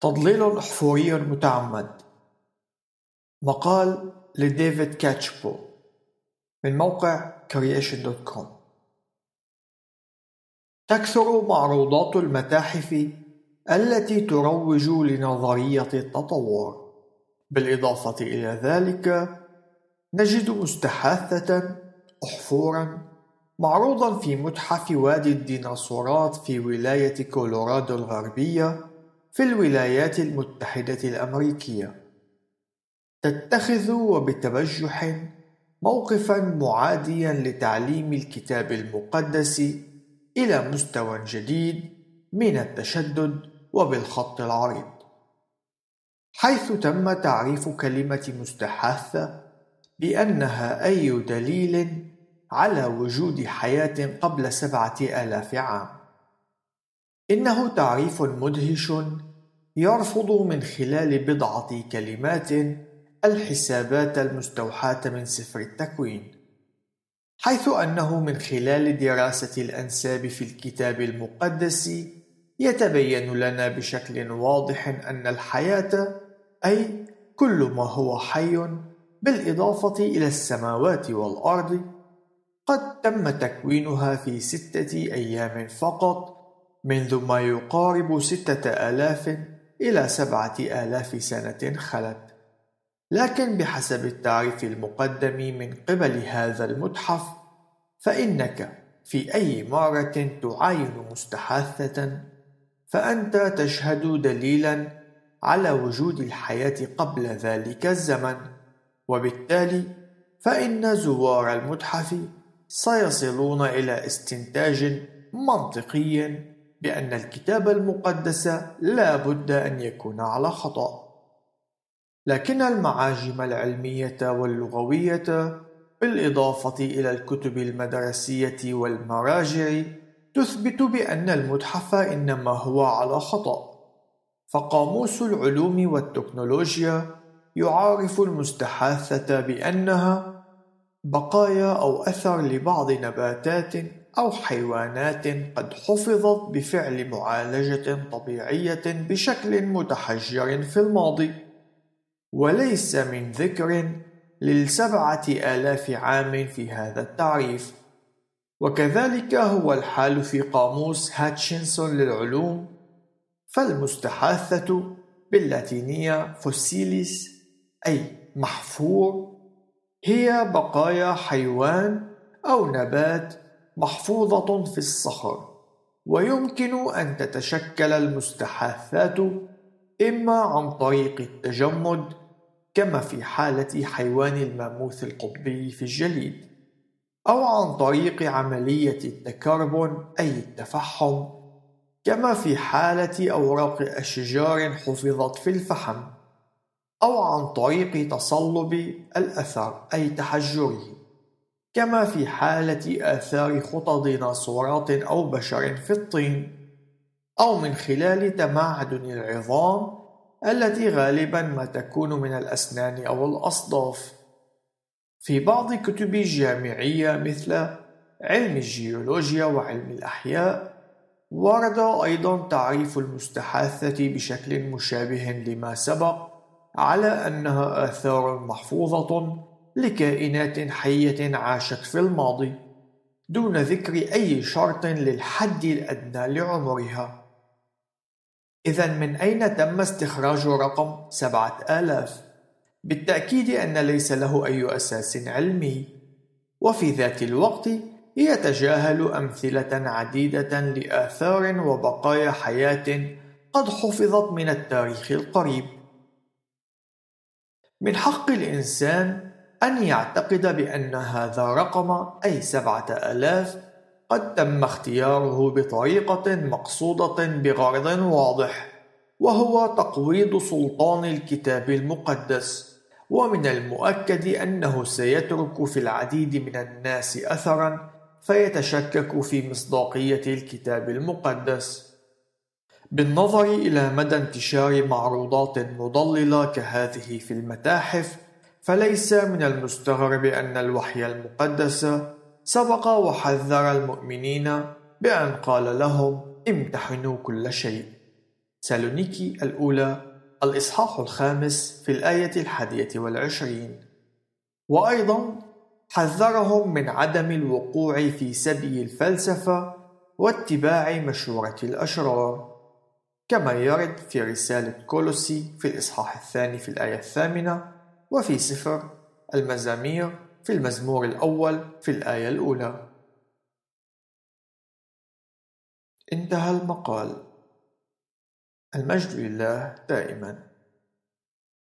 تضليل أحفوري متعمد مقال لديفيد كاتشبو من موقع creation.com تكثر معروضات المتاحف التي تروج لنظرية التطور. بالإضافة إلى ذلك نجد مستحاثة أحفورا معروضا في متحف وادي الديناصورات في ولاية كولورادو الغربية في الولايات المتحدة الأمريكية. تتخذ وبتبجح موقفا معاديا لتعليم الكتاب المقدس إلى مستوى جديد من التشدد وبالخط العريض. حيث تم تعريف كلمة مستحاثة بأنها أي دليل على وجود حياة قبل سبعة آلاف عام. إنه تعريف مدهش يرفض من خلال بضعة كلمات الحسابات المستوحاة من سفر التكوين حيث أنه من خلال دراسة الأنساب في الكتاب المقدس يتبين لنا بشكل واضح أن الحياة أي كل ما هو حي بالإضافة إلى السماوات والأرض قد تم تكوينها في ستة أيام فقط منذ ما يقارب ستة آلاف إلى سبعة آلاف سنة خلت. لكن بحسب التعريف المقدم من قبل هذا المتحف فإنك في أي مرة تعاين مستحاثة فأنت تشهد دليلا على وجود الحياة قبل ذلك الزمن. وبالتالي فإن زوار المتحف سيصلون إلى استنتاج منطقي بأن الكتاب المقدس لا بد أن يكون على خطأ. لكن المعاجم العلمية واللغوية بالإضافة إلى الكتب المدرسية والمراجع تثبت بأن المتحف إنما هو على خطأ. فقاموس العلوم والتكنولوجيا يعرف المستحاثة بأنها بقايا أو أثر لبعض نباتات أو حيوانات قد حفظت بفعل معالجة طبيعية بشكل متحجر في الماضي. وليس من ذكر للسبعة آلاف عام في هذا التعريف. وكذلك هو الحال في قاموس هاتشنسون للعلوم فالمستحاثة باللاتينية فوسيليس أي محفور هي بقايا حيوان أو نبات محفوظة في الصخر ويمكن أن تتشكل المستحاثات إما عن طريق التجمد كما في حالة حيوان الماموث القطبي في الجليد أو عن طريق عملية التكربن أي التفحم كما في حالة أوراق أشجار حفظت في الفحم أو عن طريق تصلب الأثر أي تحجره. كما في حالة آثار خطى ديناصورات أو بشر في الطين أو من خلال تماعدن العظام التي غالبا ما تكون من الأسنان أو الأصداف. في بعض كتب الجامعية مثل علم الجيولوجيا وعلم الأحياء ورد أيضا تعريف المستحاثة بشكل مشابه لما سبق على أنها آثار محفوظة لكائنات حية عاشت في الماضي دون ذكر أي شرط للحد الأدنى لعمرها. إذا من أين تم استخراج رقم سبعة آلاف؟ بالتأكيد أن ليس له أي أساس علمي. وفي ذات الوقت يتجاهل أمثلة عديدة لآثار وبقايا حياة قد حفظت من التاريخ القريب. من حق الإنسان أن يعتقد بأن هذا رقم أي سبعة آلاف قد تم اختياره بطريقة مقصودة بغرض واضح وهو تقويض سلطان الكتاب المقدس. ومن المؤكد أنه سيترك في العديد من الناس أثرا فيتشكك في مصداقية الكتاب المقدس. بالنظر إلى مدى انتشار معروضات مضللة كهذه في المتاحف فليس من المستغرب أن الوحي المقدس سبق وحذر المؤمنين بأن قال لهم امتحنوا كل شيء. سالونيكي الأولى الإصحاح الخامس في الآية الحادية والعشرين. وأيضا حذرهم من عدم الوقوع في سبي الفلسفة واتباع مشورة الأشرار. كما يرد في رسالة كولوسي في الإصحاح الثاني في الآية الثامنة وفي سفر المزامير في المزمور الأول في الآية الأولى. انتهى المقال. المجد لله دائما.